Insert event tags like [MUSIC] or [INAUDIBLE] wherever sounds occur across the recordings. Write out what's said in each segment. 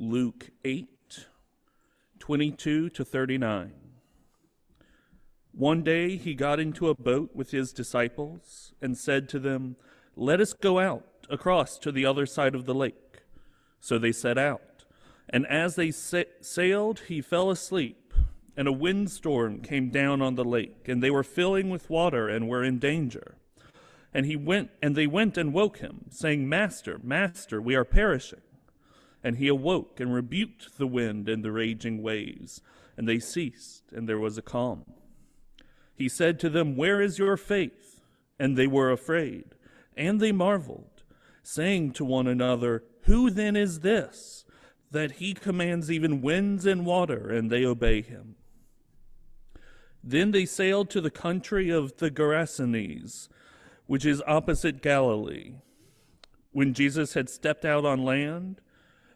Luke 8, 22 to 39. One day he got into a boat with his disciples and said to them, Let us go out across to the other side of the lake. So they set out. And as they sa- sailed, he fell asleep, and a windstorm came down on the lake, and they were filling with water and were in danger. And he went, and they went and woke him, saying, Master, Master, we are perishing. And he awoke and rebuked the wind and the raging waves, and they ceased, and there was a calm. He said to them, Where is your faith? And they were afraid, and they marveled, saying to one another, Who then is this, that he commands even winds and water, and they obey him? Then they sailed to the country of the Gerasenes, which is opposite Galilee. When Jesus had stepped out on land,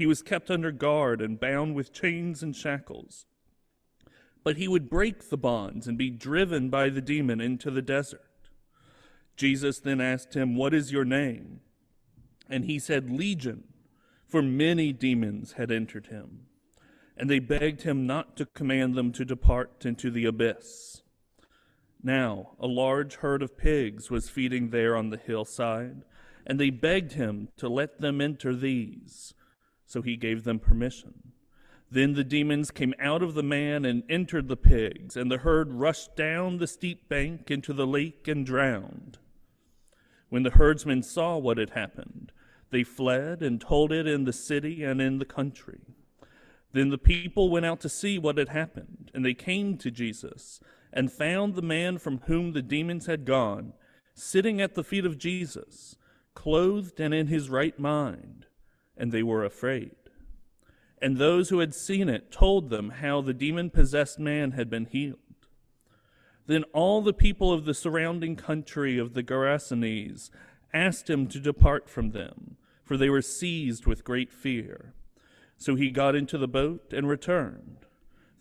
He was kept under guard and bound with chains and shackles. But he would break the bonds and be driven by the demon into the desert. Jesus then asked him, What is your name? And he said, Legion, for many demons had entered him. And they begged him not to command them to depart into the abyss. Now, a large herd of pigs was feeding there on the hillside, and they begged him to let them enter these so he gave them permission. Then the demons came out of the man and entered the pigs, and the herd rushed down the steep bank into the lake and drowned. When the herdsmen saw what had happened, they fled and told it in the city and in the country. Then the people went out to see what had happened, and they came to Jesus and found the man from whom the demons had gone sitting at the feet of Jesus, clothed and in his right mind and they were afraid. And those who had seen it told them how the demon possessed man had been healed. Then all the people of the surrounding country of the Gerasenes asked him to depart from them, for they were seized with great fear. So he got into the boat and returned.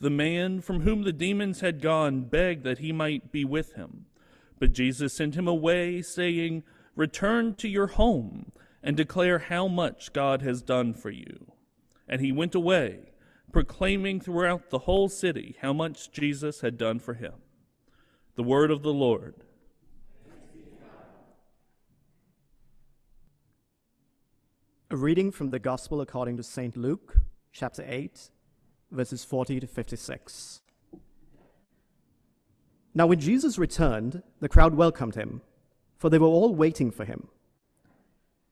The man from whom the demons had gone begged that he might be with him. But Jesus sent him away, saying, Return to your home and declare how much God has done for you. And he went away, proclaiming throughout the whole city how much Jesus had done for him. The word of the Lord. A reading from the Gospel according to St. Luke, chapter 8, verses 40 to 56. Now, when Jesus returned, the crowd welcomed him, for they were all waiting for him.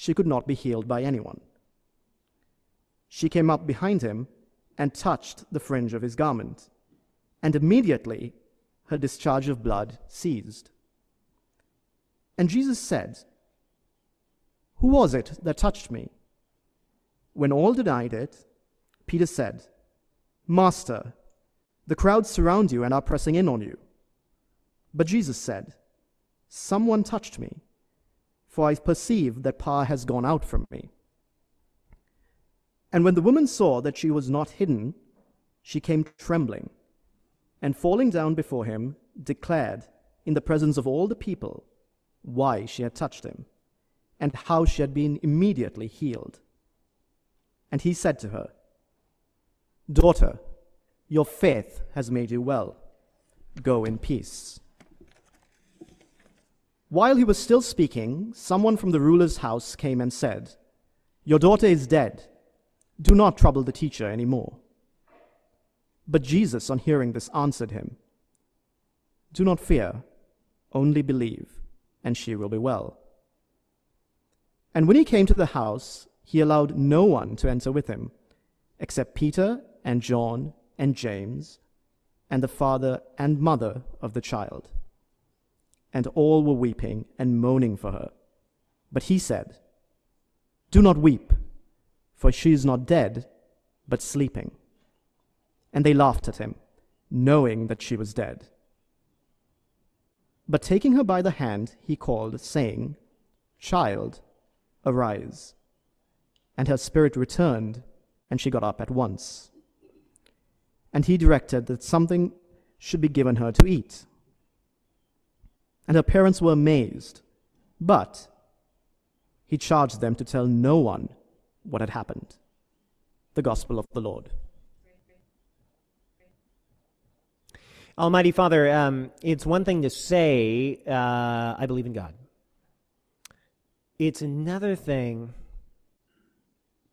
she could not be healed by anyone. She came up behind him and touched the fringe of his garment, and immediately her discharge of blood ceased. And Jesus said, Who was it that touched me? When all denied it, Peter said, Master, the crowds surround you and are pressing in on you. But Jesus said, Someone touched me for I perceive that power has gone out from me. And when the woman saw that she was not hidden, she came trembling, and falling down before him, declared in the presence of all the people why she had touched him, and how she had been immediately healed. And he said to her, Daughter, your faith has made you well. Go in peace. While he was still speaking, someone from the ruler's house came and said, Your daughter is dead. Do not trouble the teacher any more. But Jesus, on hearing this, answered him, Do not fear, only believe, and she will be well. And when he came to the house, he allowed no one to enter with him, except Peter and John and James, and the father and mother of the child. And all were weeping and moaning for her. But he said, Do not weep, for she is not dead, but sleeping. And they laughed at him, knowing that she was dead. But taking her by the hand, he called, saying, Child, arise. And her spirit returned, and she got up at once. And he directed that something should be given her to eat. And her parents were amazed, but he charged them to tell no one what had happened. The Gospel of the Lord. Almighty Father, um, it's one thing to say, uh, I believe in God. It's another thing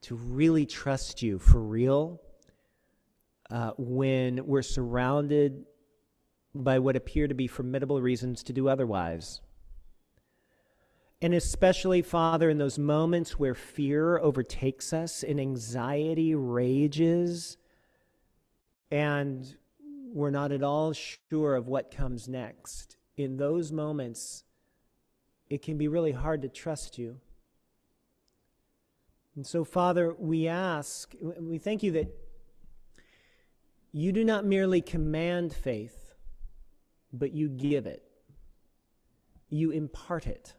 to really trust you for real uh, when we're surrounded by what appear to be formidable reasons to do otherwise. And especially, Father, in those moments where fear overtakes us and anxiety rages and we're not at all sure of what comes next, in those moments, it can be really hard to trust you. And so, Father, we ask, we thank you that you do not merely command faith, but you give it. You impart it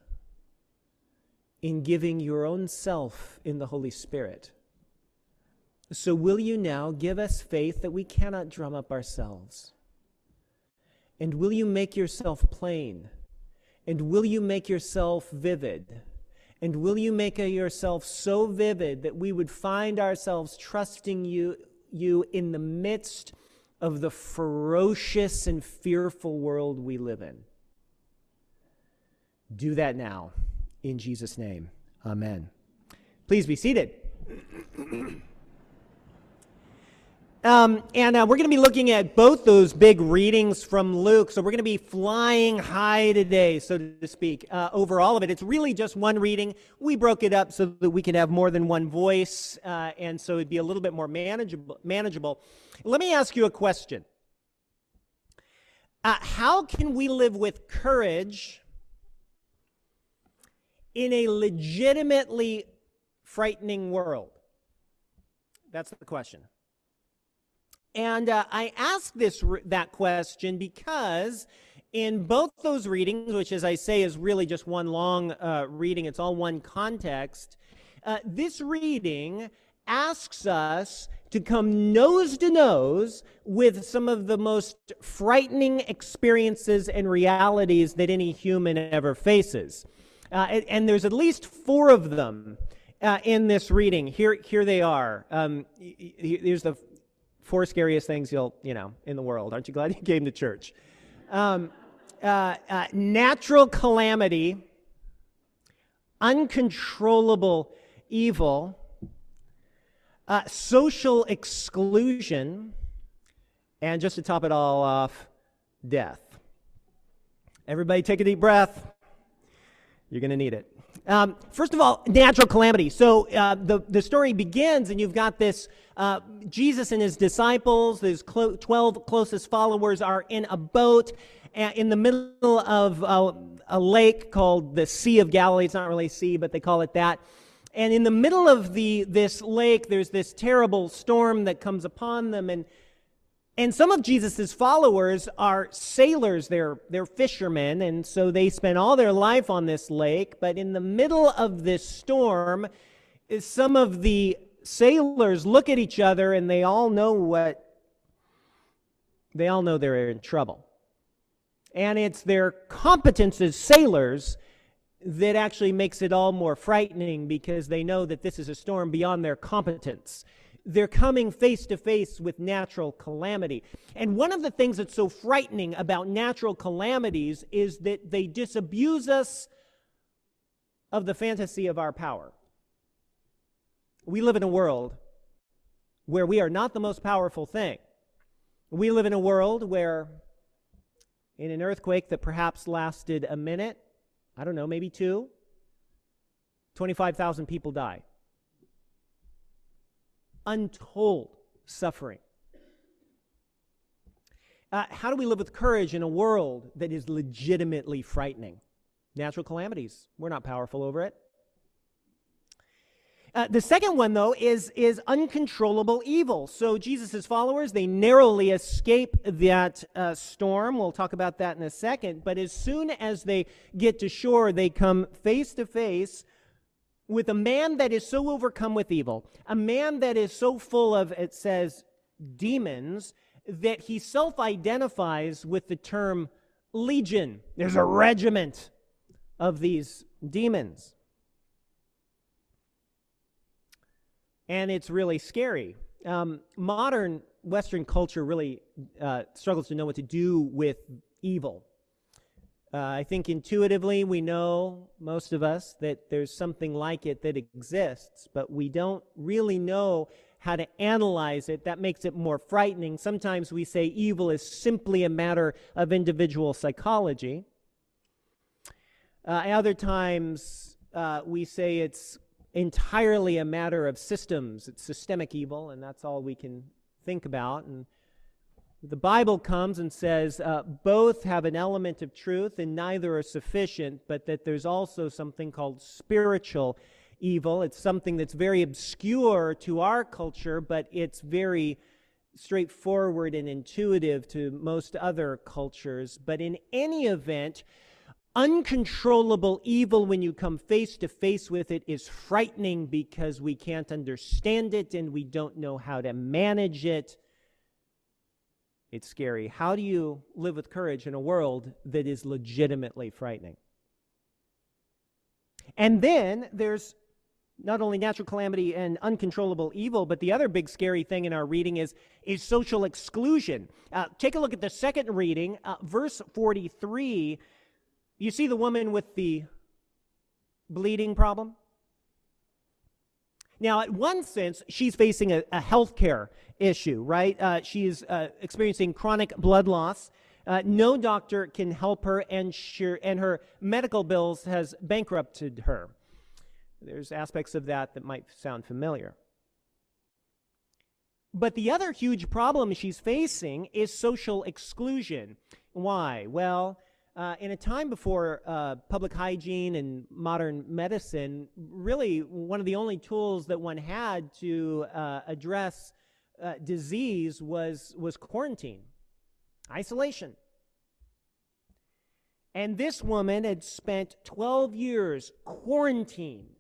in giving your own self in the Holy Spirit. So, will you now give us faith that we cannot drum up ourselves? And will you make yourself plain? And will you make yourself vivid? And will you make yourself so vivid that we would find ourselves trusting you, you in the midst of the ferocious and fearful world we live in? Do that now. In Jesus' name, amen. Please be seated. Um, and uh, we're going to be looking at both those big readings from Luke. So we're going to be flying high today, so to speak, uh, over all of it. It's really just one reading. We broke it up so that we could have more than one voice, uh, and so it'd be a little bit more manageable. manageable. Let me ask you a question uh, How can we live with courage in a legitimately frightening world? That's the question. And uh, I ask this that question because in both those readings, which, as I say, is really just one long uh, reading, it's all one context. Uh, this reading asks us to come nose to nose with some of the most frightening experiences and realities that any human ever faces. Uh, and, there's at least four of them uh, in this reading. Here, here they are. Um, here's the four scariest things you'll, you know, in the world. Aren't you glad you came to church? Um, uh, uh, natural calamity, uncontrollable evil, uh, social exclusion, and just to top it all off, death. Everybody take a deep breath. You're going to need it. Um, first of all, natural calamity. So uh, the, the story begins, and you've got this uh, Jesus and his disciples, his clo- 12 closest followers, are in a boat in the middle of a, a lake called the Sea of Galilee. It's not really a sea, but they call it that. And in the middle of the, this lake, there's this terrible storm that comes upon them, and and some of Jesus' followers are sailors, they're, they're fishermen, and so they spend all their life on this lake. But in the middle of this storm, some of the sailors look at each other and they all know what, they all know they're in trouble. And it's their competence as sailors that actually makes it all more frightening because they know that this is a storm beyond their competence they're coming face to face with natural calamity. And one of the things that's so frightening about natural calamities is that they disabuse us of the fantasy of our power. We live in a world where we are not the most powerful thing. We live in a world where, in an earthquake that perhaps lasted a minute, I don't know, maybe two, 25,000 people die. Untold suffering. Uh, how do we live with courage in a world that is legitimately frightening? Natural calamities. We're not powerful over it. Uh, the second one, though, is, is uncontrollable evil. So Jesus' followers, they narrowly escape that uh, storm. We'll talk about that in a second. But as soon as they get to shore, they come face to face with a man that is so overcome with evil, a man that is so full of, it says, demons, that he self identifies with the term legion. There's a regiment of these demons. and it's really scary. Um, modern Western culture really uh, struggles to know what to do with evil. Uh, I think intuitively we know, most of us, that there's something like it that exists, but we don't really know how to analyze it. That makes it more frightening. Sometimes we say evil is simply a matter of individual psychology. Uh, other times uh, we say it's entirely a matter of systems. It's systemic evil, and that's all we can think about. And the Bible comes and says uh, both have an element of truth and neither are sufficient, but that there's also something called spiritual evil. It's something that's very obscure to our culture, but it's very straightforward and intuitive to most other cultures. But in any event, uncontrollable evil when you come face to face with it is frightening because we can't understand it and we don't know how to manage it. It's scary. How do you live with courage in a world that is legitimately frightening? And then there's not only natural calamity and uncontrollable evil, but the other big scary thing in our reading is, is social exclusion. Uh, take a look at the second reading, uh, verse 43 you see the woman with the bleeding problem? Now, at one sense, she's facing a, a health care issue, right? Uh, she's uh, experiencing chronic blood loss. Uh, no doctor can help her, and, she, and her medical bills has bankrupted her. There's aspects of that that might sound familiar. But the other huge problem she's facing is social exclusion. Why? Well, uh, in a time before uh, public hygiene and modern medicine, really one of the only tools that one had to uh, address uh, disease was, was quarantine, isolation. And this woman had spent 12 years quarantined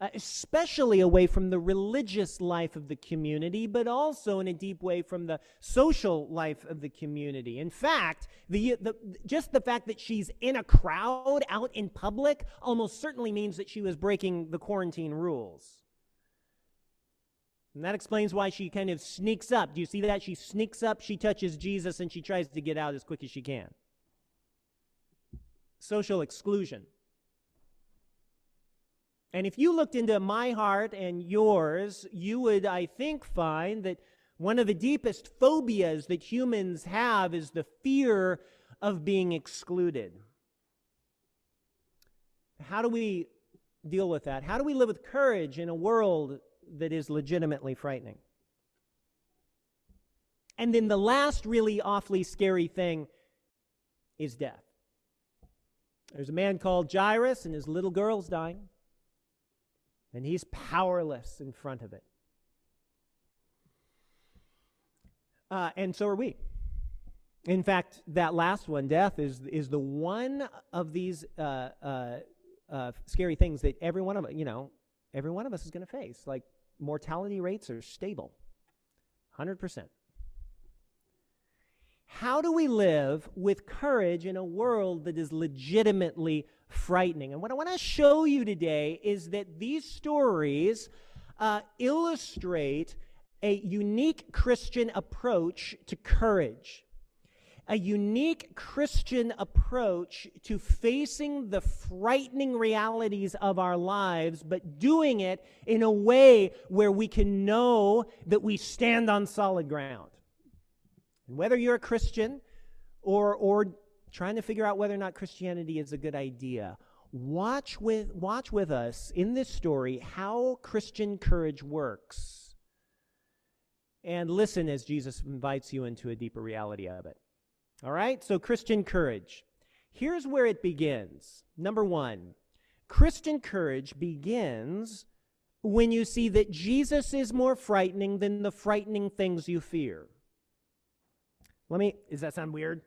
uh, especially away from the religious life of the community, but also in a deep way from the social life of the community. In fact, the, the, just the fact that she's in a crowd out in public almost certainly means that she was breaking the quarantine rules. And that explains why she kind of sneaks up. Do you see that? She sneaks up, she touches Jesus, and she tries to get out as quick as she can. Social exclusion. And if you looked into my heart and yours, you would, I think, find that one of the deepest phobias that humans have is the fear of being excluded. How do we deal with that? How do we live with courage in a world that is legitimately frightening? And then the last really awfully scary thing is death. There's a man called Jairus, and his little girl's dying and he's powerless in front of it. Uh, and so are we. In fact, that last one, death, is, is the one of these uh, uh, uh scary things that every one of you know, every one of us is going to face. Like mortality rates are stable, hundred percent. How do we live with courage in a world that is legitimately frightening. And what I want to show you today is that these stories uh, illustrate a unique Christian approach to courage. a unique Christian approach to facing the frightening realities of our lives, but doing it in a way where we can know that we stand on solid ground. And whether you're a Christian or, or trying to figure out whether or not Christianity is a good idea, watch with, watch with us in this story how Christian courage works. And listen as Jesus invites you into a deeper reality of it. All right, so Christian courage. Here's where it begins. Number one, Christian courage begins when you see that Jesus is more frightening than the frightening things you fear. Let me, does that sound weird?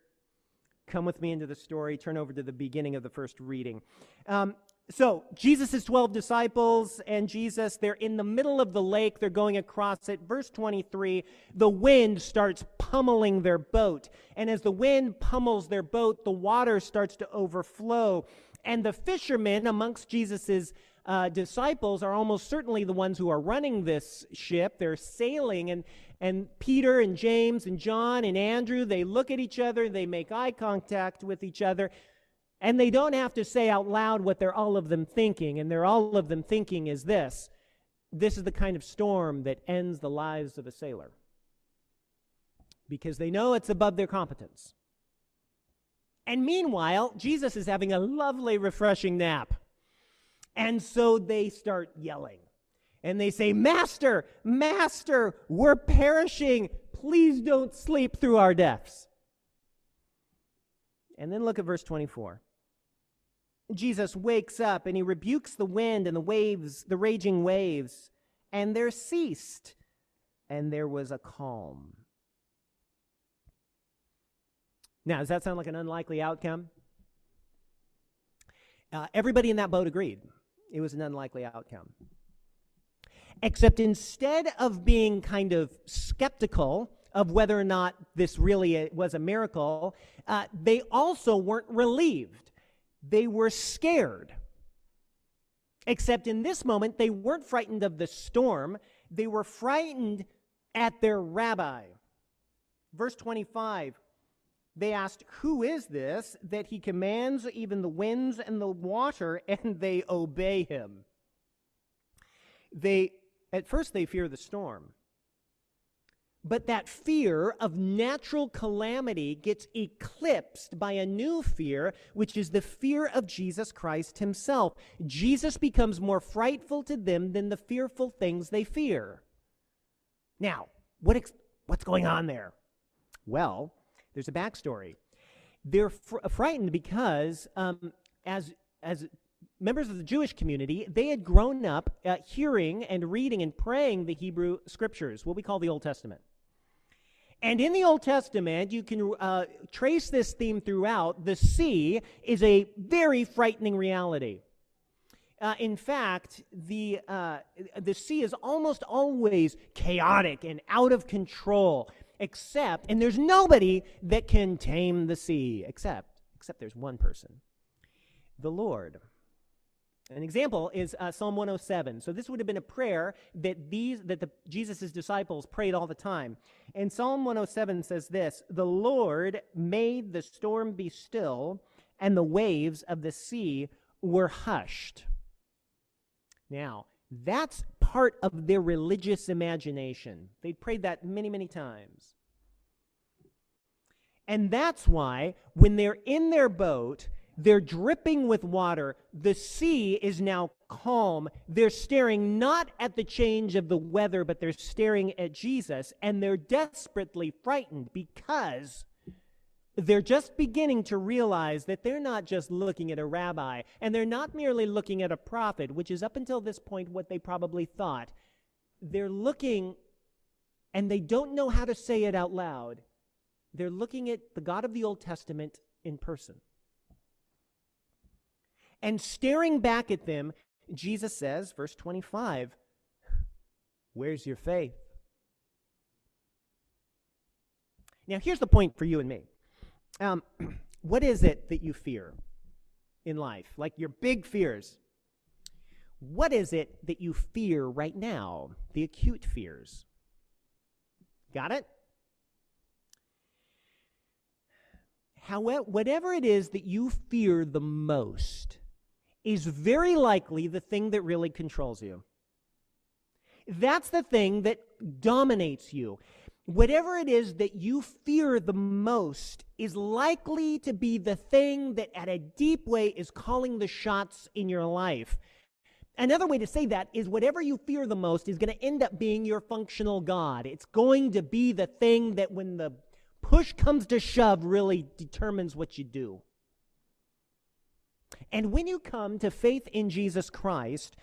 Come with me into the story. Turn over to the beginning of the first reading. Um, so Jesus' 12 disciples and Jesus, they're in the middle of the lake. They're going across it. Verse 23, the wind starts pummeling their boat. And as the wind pummels their boat, the water starts to overflow. And the fishermen amongst Jesus' uh, disciples are almost certainly the ones who are running this ship. They're sailing, and, and Peter and James and John and Andrew, they look at each other, they make eye contact with each other. And they don't have to say out loud what they're all of them thinking. And they're all of them thinking is this this is the kind of storm that ends the lives of a sailor. Because they know it's above their competence. And meanwhile, Jesus is having a lovely, refreshing nap. And so they start yelling. And they say, Master, Master, we're perishing. Please don't sleep through our deaths. And then look at verse 24. Jesus wakes up and he rebukes the wind and the waves, the raging waves, and there ceased, and there was a calm. Now, does that sound like an unlikely outcome? Uh, everybody in that boat agreed it was an unlikely outcome. Except instead of being kind of skeptical of whether or not this really was a miracle, uh, they also weren't relieved they were scared. Except in this moment, they weren't frightened of the storm, they were frightened at their rabbi. Verse 25 they asked, Who is this that he commands even the winds and the water, and they obey him? They, at first, they fear the storm. But that fear of natural calamity gets eclipsed by a new fear, which is the fear of Jesus Christ himself. Jesus becomes more frightful to them than the fearful things they fear. Now, what ex- what's going on there? Well, there's a backstory. They're fr- frightened because, um, as, as members of the Jewish community, they had grown up uh, hearing and reading and praying the Hebrew scriptures, what we call the Old Testament. And in the Old Testament, you can uh, trace this theme throughout. The sea is a very frightening reality. Uh, in fact, the, uh, the sea is almost always chaotic and out of control, except, and there's nobody that can tame the sea, except, except there's one person the Lord. An example is uh, Psalm 107. So this would have been a prayer that these that the Jesus' disciples prayed all the time. And Psalm 107 says this: "The Lord made the storm be still, and the waves of the sea were hushed." Now, that's part of their religious imagination. They prayed that many, many times. And that's why when they're in their boat they're dripping with water. The sea is now calm. They're staring not at the change of the weather, but they're staring at Jesus, and they're desperately frightened because they're just beginning to realize that they're not just looking at a rabbi, and they're not merely looking at a prophet, which is up until this point what they probably thought. They're looking, and they don't know how to say it out loud. They're looking at the God of the Old Testament in person. And staring back at them, Jesus says, verse 25, Where's your faith? Now, here's the point for you and me. Um, [CLEARS THROAT] what is it that you fear in life? Like your big fears. What is it that you fear right now? The acute fears. Got it? however, whatever it is that you fear the most is very likely the thing that really controls you. That's the thing that dominates you. Whatever it is that you fear the most is likely to be the thing that, at a deep way, is calling the shots in your life. Another way to say that is whatever you fear the most is going to end up being your functional God. It's going to be the thing that, when the push comes to shove, really determines what you do. And when you come to faith in Jesus Christ,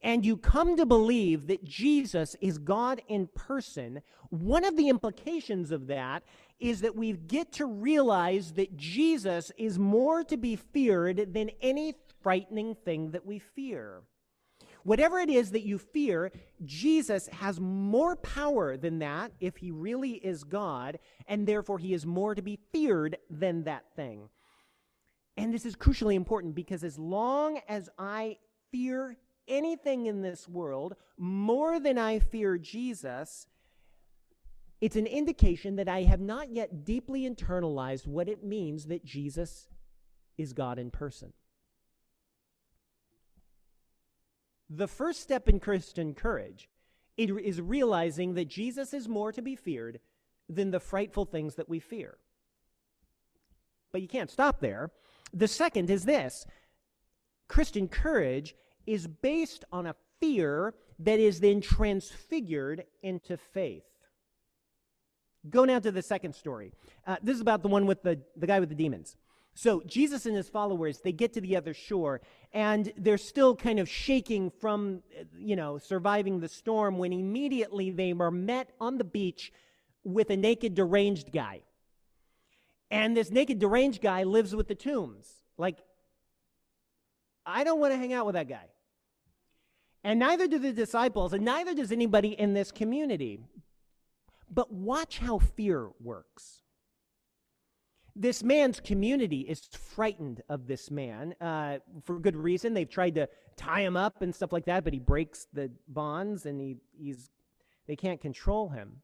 and you come to believe that Jesus is God in person, one of the implications of that is that we get to realize that Jesus is more to be feared than any frightening thing that we fear. Whatever it is that you fear, Jesus has more power than that if he really is God, and therefore he is more to be feared than that thing. And this is crucially important because as long as I fear anything in this world more than I fear Jesus, it's an indication that I have not yet deeply internalized what it means that Jesus is God in person. The first step in Christian courage is realizing that Jesus is more to be feared than the frightful things that we fear. But you can't stop there. The second is this Christian courage is based on a fear that is then transfigured into faith. Go now to the second story. Uh, this is about the one with the, the guy with the demons. So Jesus and his followers, they get to the other shore, and they're still kind of shaking from, you know, surviving the storm when immediately they are met on the beach with a naked, deranged guy. And this naked, deranged guy lives with the tombs. Like, I don't want to hang out with that guy. And neither do the disciples, and neither does anybody in this community. But watch how fear works. This man's community is frightened of this man uh, for good reason. They've tried to tie him up and stuff like that, but he breaks the bonds and he, he's, they can't control him.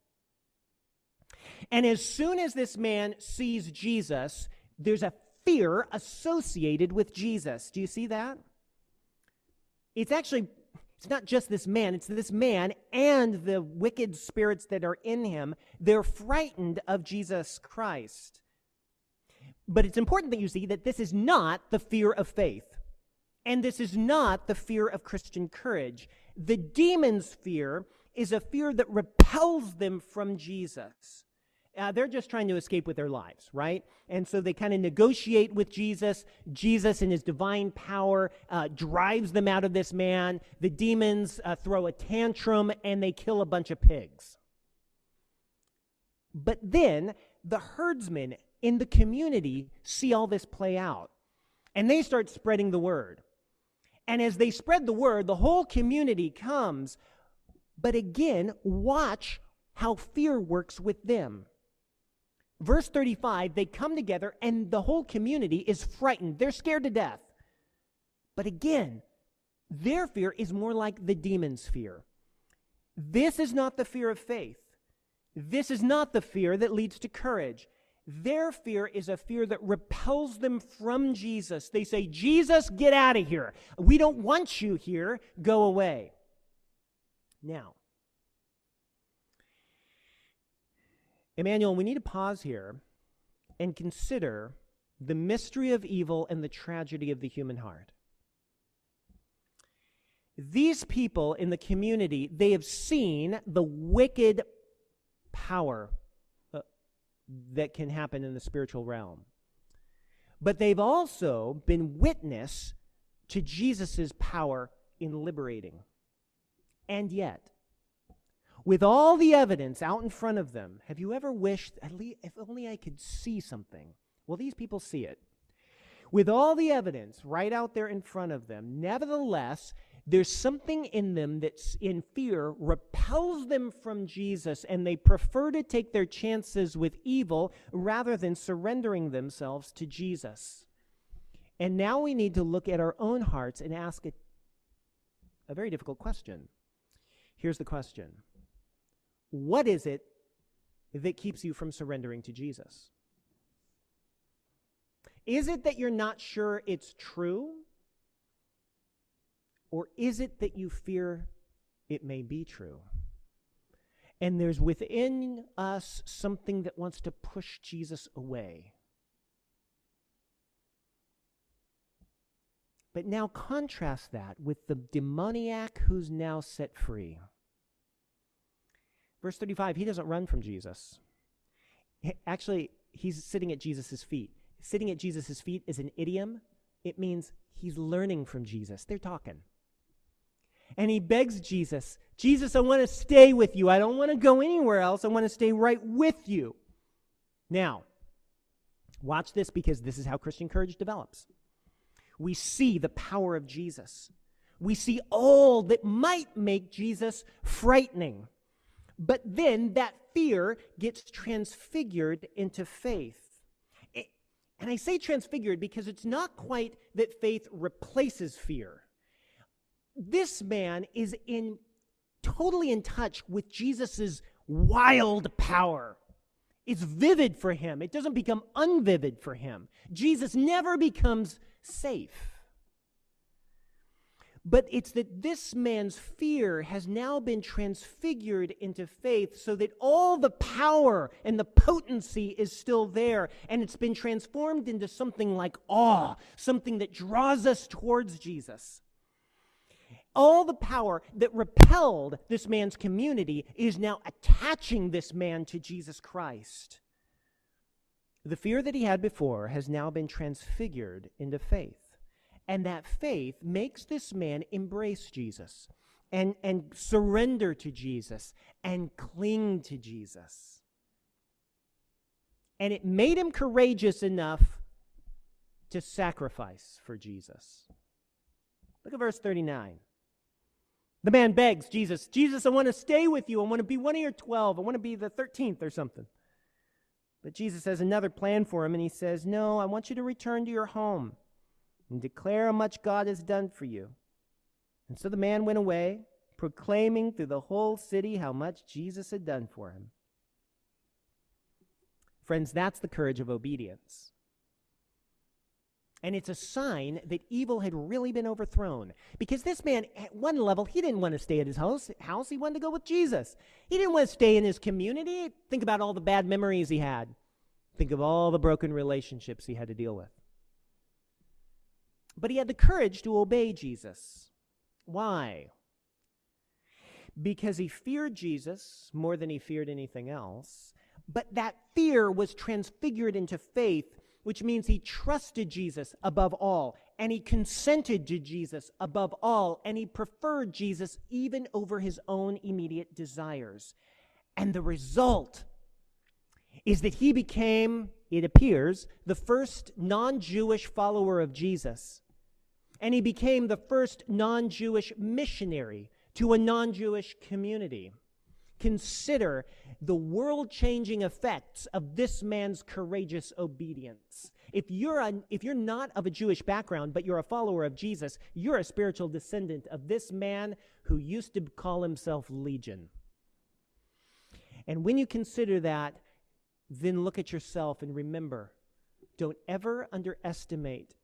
And as soon as this man sees Jesus, there's a fear associated with Jesus. Do you see that? It's actually it's not just this man, it's this man and the wicked spirits that are in him. They're frightened of Jesus Christ. But it's important that you see that this is not the fear of faith. And this is not the fear of Christian courage. The demon's fear is a fear that repels them from Jesus. Uh, they're just trying to escape with their lives, right? And so they kind of negotiate with Jesus. Jesus, in his divine power, uh, drives them out of this man. The demons uh, throw a tantrum and they kill a bunch of pigs. But then the herdsmen in the community see all this play out and they start spreading the word. And as they spread the word, the whole community comes. But again, watch how fear works with them. Verse 35 they come together and the whole community is frightened. They're scared to death. But again, their fear is more like the demon's fear. This is not the fear of faith. This is not the fear that leads to courage. Their fear is a fear that repels them from Jesus. They say, Jesus, get out of here. We don't want you here. Go away. Now, Emmanuel, we need to pause here and consider the mystery of evil and the tragedy of the human heart. These people in the community, they have seen the wicked power uh, that can happen in the spiritual realm. But they've also been witness to Jesus' power in liberating. And yet, with all the evidence out in front of them, have you ever wished, at least, if only I could see something? Well, these people see it. With all the evidence right out there in front of them, nevertheless, there's something in them that's in fear repels them from Jesus, and they prefer to take their chances with evil rather than surrendering themselves to Jesus. And now we need to look at our own hearts and ask a, a very difficult question. Here's the question what is it that keeps you from surrendering to Jesus? Is it that you're not sure it's true? Or is it that you fear it may be true? And there's within us something that wants to push Jesus away. But now contrast that with the demoniac who's now set free. Verse 35, he doesn't run from Jesus. Actually, he's sitting at Jesus' feet. Sitting at Jesus' feet is an idiom. It means he's learning from Jesus. They're talking. And he begs Jesus, Jesus, I want to stay with you. I don't want to go anywhere else. I want to stay right with you. Now, watch this because this is how Christian courage develops we see the power of Jesus. We see all that might make Jesus frightening. But then that fear gets transfigured into faith. And I say transfigured because it's not quite that faith replaces fear. This man is in totally in touch with Jesus' wild power. It's vivid for him. It doesn't become unvivid for him. Jesus never becomes safe. But it's that this man's fear has now been transfigured into faith so that all the power and the potency is still there. And it's been transformed into something like awe, something that draws us towards Jesus. All the power that repelled this man's community is now attaching this man to Jesus Christ. The fear that he had before has now been transfigured into faith. And that faith makes this man embrace Jesus and, and surrender to Jesus and cling to Jesus. And it made him courageous enough to sacrifice for Jesus. Look at verse 39. The man begs Jesus, Jesus, I want to stay with you. I want to be one of your 12. I want to be the 13th or something. But Jesus has another plan for him, and he says, No, I want you to return to your home and declare how much God has done for you. And so the man went away, proclaiming through the whole city how much Jesus had done for him. Friends, that's the courage of obedience. And it's a sign that evil had really been overthrown. Because this man, at one level, he didn't want to stay at his house. house. He wanted to go with Jesus. He didn't want to stay in his community. Think about all the bad memories he had. Think of all the broken relationships he had to deal with. But he had the courage to obey Jesus. Why? Because he feared Jesus more than he feared anything else. But that fear was transfigured into faith which means he trusted Jesus above all, and he consented to Jesus above all, and he preferred Jesus even over his own immediate desires. And the result is that he became, it appears, the first non Jewish follower of Jesus. And he became the first non Jewish missionary to a non Jewish community. Consider the world changing effects of this man's courageous obedience. If you're, a, if you're not of a Jewish background, but you're a follower of Jesus, you're a spiritual descendant of this man who used to call himself Legion. And when you consider that, then look at yourself and remember don't ever underestimate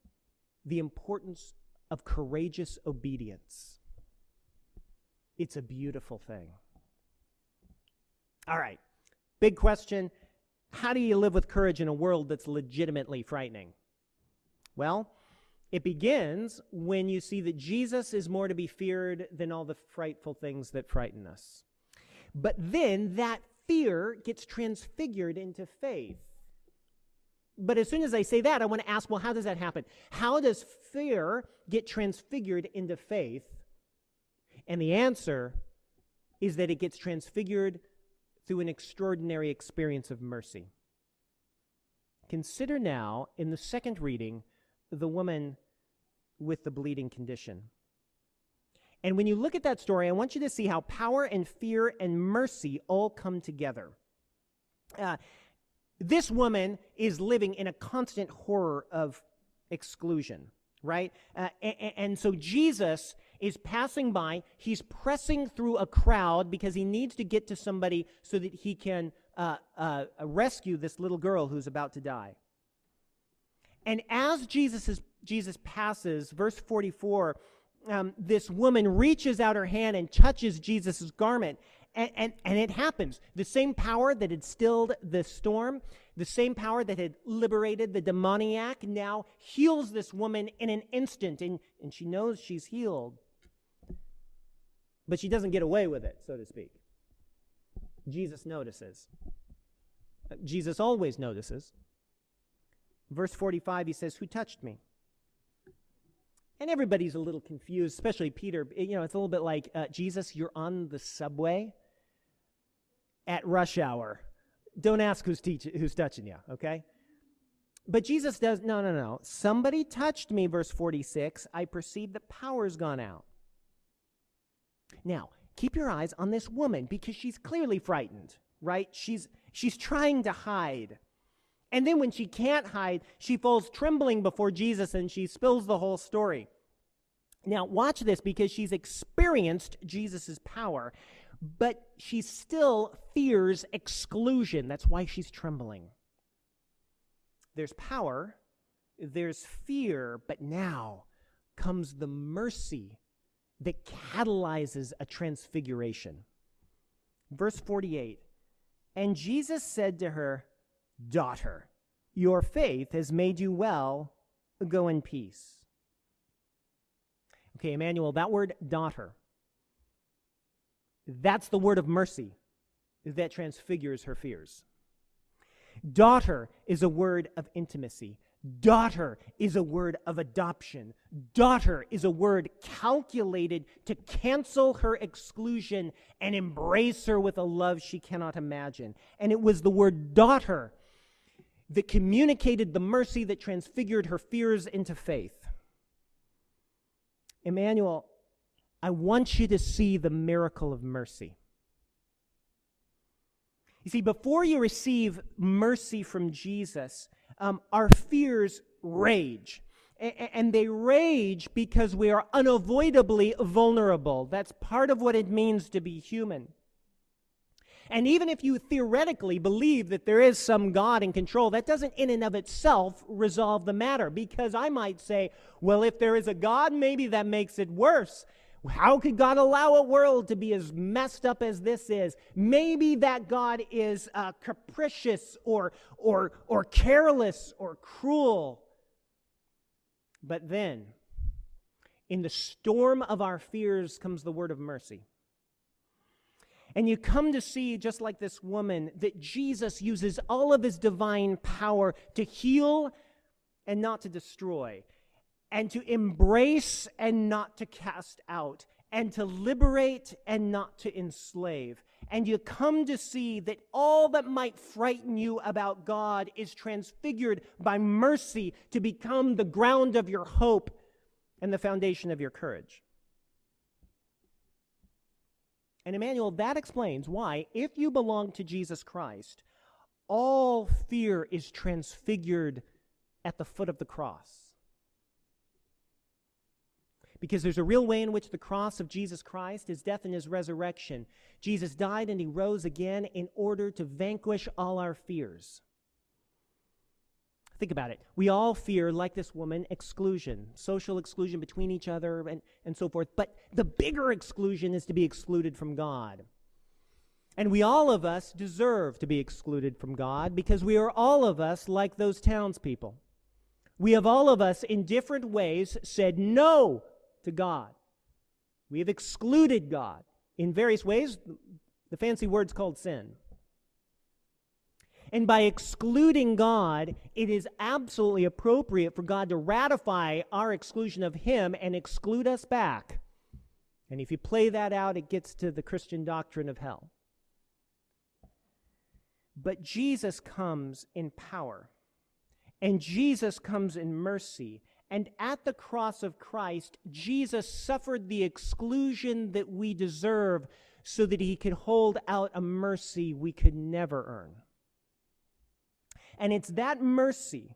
the importance of courageous obedience. It's a beautiful thing. All right. Big question. How do you live with courage in a world that's legitimately frightening? Well, it begins when you see that Jesus is more to be feared than all the frightful things that frighten us. But then that fear gets transfigured into faith. But as soon as I say that, I want to ask well, how does that happen? How does fear get transfigured into faith? And the answer is that it gets transfigured through an extraordinary experience of mercy. Consider now, in the second reading, the woman with the bleeding condition. And when you look at that story, I want you to see how power and fear and mercy all come together. Uh, this woman is living in a constant horror of exclusion, right? Uh, and, and so Jesus is passing by. He's pressing through a crowd because he needs to get to somebody so that he can uh, uh, rescue this little girl who's about to die. And as Jesus, is, Jesus passes, verse 44, um, this woman reaches out her hand and touches Jesus' garment. And, and, and it happens. The same power that had stilled the storm, the same power that had liberated the demoniac, now heals this woman in an instant. And, and she knows she's healed. But she doesn't get away with it, so to speak. Jesus notices. Jesus always notices. Verse 45, he says, Who touched me? And everybody's a little confused, especially Peter. You know, it's a little bit like, uh, Jesus, you're on the subway at rush hour. Don't ask who's, teach- who's touching you, okay? But Jesus does, no, no, no. Somebody touched me, verse 46. I perceive the power's gone out. Now, keep your eyes on this woman because she's clearly frightened, right? She's, she's trying to hide. And then when she can't hide, she falls trembling before Jesus and she spills the whole story. Now, watch this because she's experienced Jesus' power, but she still fears exclusion. That's why she's trembling. There's power, there's fear, but now comes the mercy that catalyzes a transfiguration. Verse 48 And Jesus said to her, Daughter, your faith has made you well. Go in peace. Okay, Emmanuel, that word daughter, that's the word of mercy that transfigures her fears. Daughter is a word of intimacy. Daughter is a word of adoption. Daughter is a word calculated to cancel her exclusion and embrace her with a love she cannot imagine. And it was the word daughter that communicated the mercy that transfigured her fears into faith. Emmanuel, I want you to see the miracle of mercy. You see, before you receive mercy from Jesus, um, our fears rage. And they rage because we are unavoidably vulnerable. That's part of what it means to be human. And even if you theoretically believe that there is some God in control, that doesn't in and of itself resolve the matter. Because I might say, well, if there is a God, maybe that makes it worse. How could God allow a world to be as messed up as this is? Maybe that God is uh, capricious or, or, or careless or cruel. But then, in the storm of our fears comes the word of mercy. And you come to see, just like this woman, that Jesus uses all of his divine power to heal and not to destroy and to embrace and not to cast out, and to liberate and not to enslave. And you come to see that all that might frighten you about God is transfigured by mercy to become the ground of your hope and the foundation of your courage. And Emmanuel, that explains why, if you belong to Jesus Christ, all fear is transfigured at the foot of the cross. Because there's a real way in which the cross of Jesus Christ, his death and his resurrection, Jesus died and he rose again in order to vanquish all our fears. Think about it. We all fear, like this woman, exclusion, social exclusion between each other and, and so forth. But the bigger exclusion is to be excluded from God. And we all of us deserve to be excluded from God because we are all of us like those townspeople. We have all of us, in different ways, said no to God. We have excluded God in various ways. The fancy word's called sin. And by excluding God, it is absolutely appropriate for God to ratify our exclusion of Him and exclude us back. And if you play that out, it gets to the Christian doctrine of hell. But Jesus comes in power, and Jesus comes in mercy, and at the cross of Christ, Jesus suffered the exclusion that we deserve so that he could hold out a mercy we could never earn. And it's that mercy,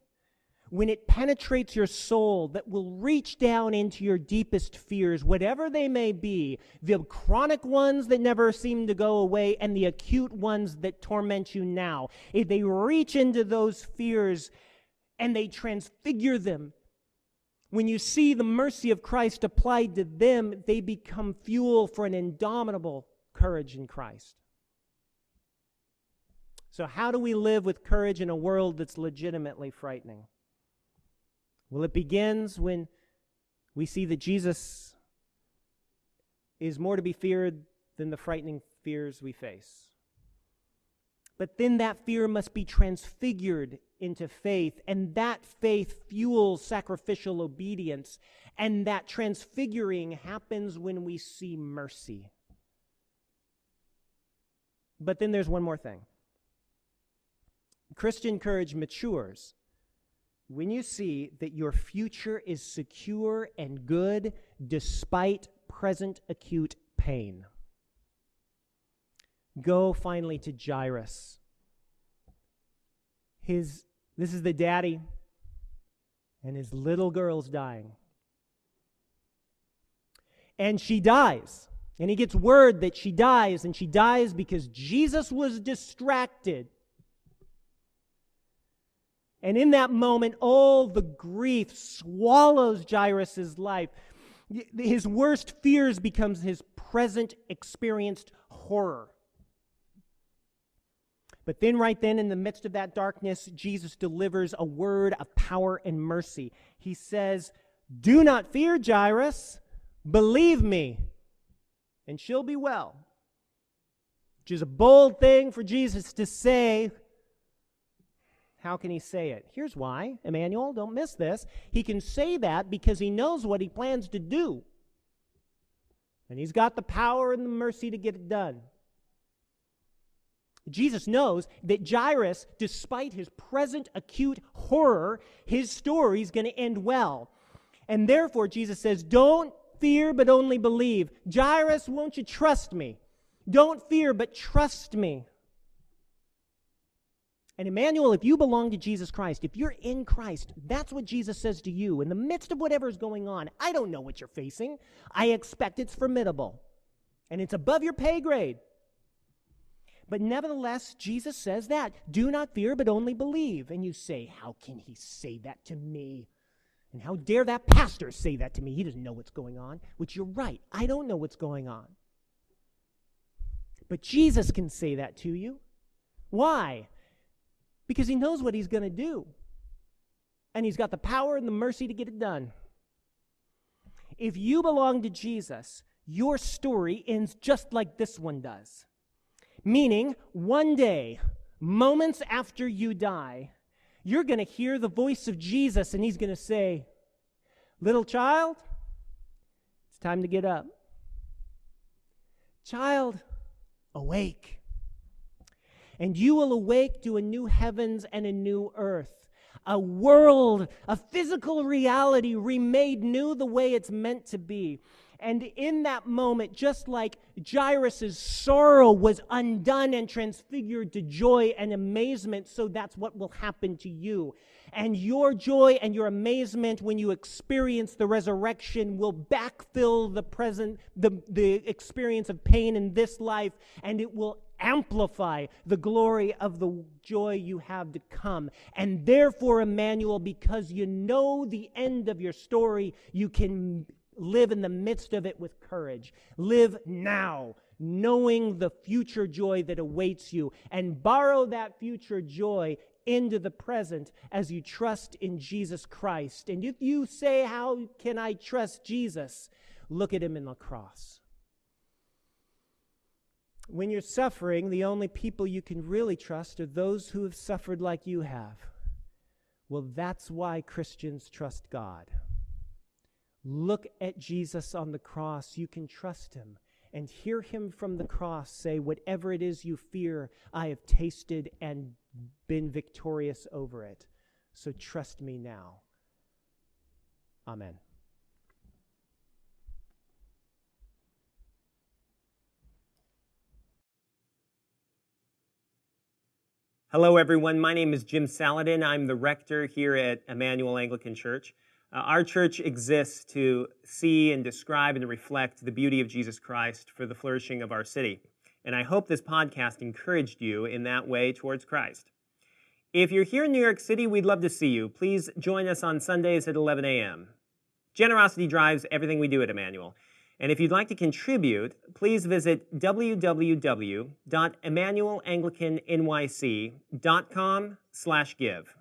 when it penetrates your soul, that will reach down into your deepest fears, whatever they may be the chronic ones that never seem to go away, and the acute ones that torment you now. If they reach into those fears, and they transfigure them. When you see the mercy of Christ applied to them, they become fuel for an indomitable courage in Christ. So, how do we live with courage in a world that's legitimately frightening? Well, it begins when we see that Jesus is more to be feared than the frightening fears we face. But then that fear must be transfigured into faith, and that faith fuels sacrificial obedience, and that transfiguring happens when we see mercy. But then there's one more thing Christian courage matures when you see that your future is secure and good despite present acute pain. Go finally to Jairus. His, this is the daddy, and his little girl's dying. And she dies. And he gets word that she dies, and she dies because Jesus was distracted. And in that moment, all the grief swallows Jairus' life. His worst fears becomes his present experienced horror. But then, right then, in the midst of that darkness, Jesus delivers a word of power and mercy. He says, Do not fear, Jairus. Believe me, and she'll be well. Which is a bold thing for Jesus to say. How can he say it? Here's why, Emmanuel, don't miss this. He can say that because he knows what he plans to do. And he's got the power and the mercy to get it done. Jesus knows that Jairus, despite his present acute horror, his story is going to end well. And therefore, Jesus says, Don't fear, but only believe. Jairus, won't you trust me? Don't fear, but trust me. And Emmanuel, if you belong to Jesus Christ, if you're in Christ, that's what Jesus says to you in the midst of whatever's going on. I don't know what you're facing. I expect it's formidable and it's above your pay grade. But nevertheless, Jesus says that. Do not fear, but only believe. And you say, How can he say that to me? And how dare that pastor say that to me? He doesn't know what's going on. Which you're right. I don't know what's going on. But Jesus can say that to you. Why? Because he knows what he's going to do. And he's got the power and the mercy to get it done. If you belong to Jesus, your story ends just like this one does. Meaning, one day, moments after you die, you're going to hear the voice of Jesus and he's going to say, Little child, it's time to get up. Child, awake. And you will awake to a new heavens and a new earth a world, a physical reality remade new the way it's meant to be. And in that moment, just like Jairus' sorrow was undone and transfigured to joy and amazement, so that's what will happen to you. And your joy and your amazement when you experience the resurrection will backfill the present, the, the experience of pain in this life, and it will amplify the glory of the joy you have to come. And therefore, Emmanuel, because you know the end of your story, you can Live in the midst of it with courage. Live now, knowing the future joy that awaits you, and borrow that future joy into the present as you trust in Jesus Christ. And if you say, How can I trust Jesus? Look at him in the cross. When you're suffering, the only people you can really trust are those who have suffered like you have. Well, that's why Christians trust God. Look at Jesus on the cross. You can trust him and hear him from the cross say, Whatever it is you fear, I have tasted and been victorious over it. So trust me now. Amen. Hello, everyone. My name is Jim Salladin. I'm the rector here at Emmanuel Anglican Church. Uh, our church exists to see and describe and reflect the beauty of Jesus Christ for the flourishing of our city. And I hope this podcast encouraged you in that way towards Christ. If you're here in New York City, we'd love to see you. Please join us on Sundays at 11 a.m. Generosity drives everything we do at Emmanuel. And if you'd like to contribute, please visit www.emmanuelanglicannyc.com slash give.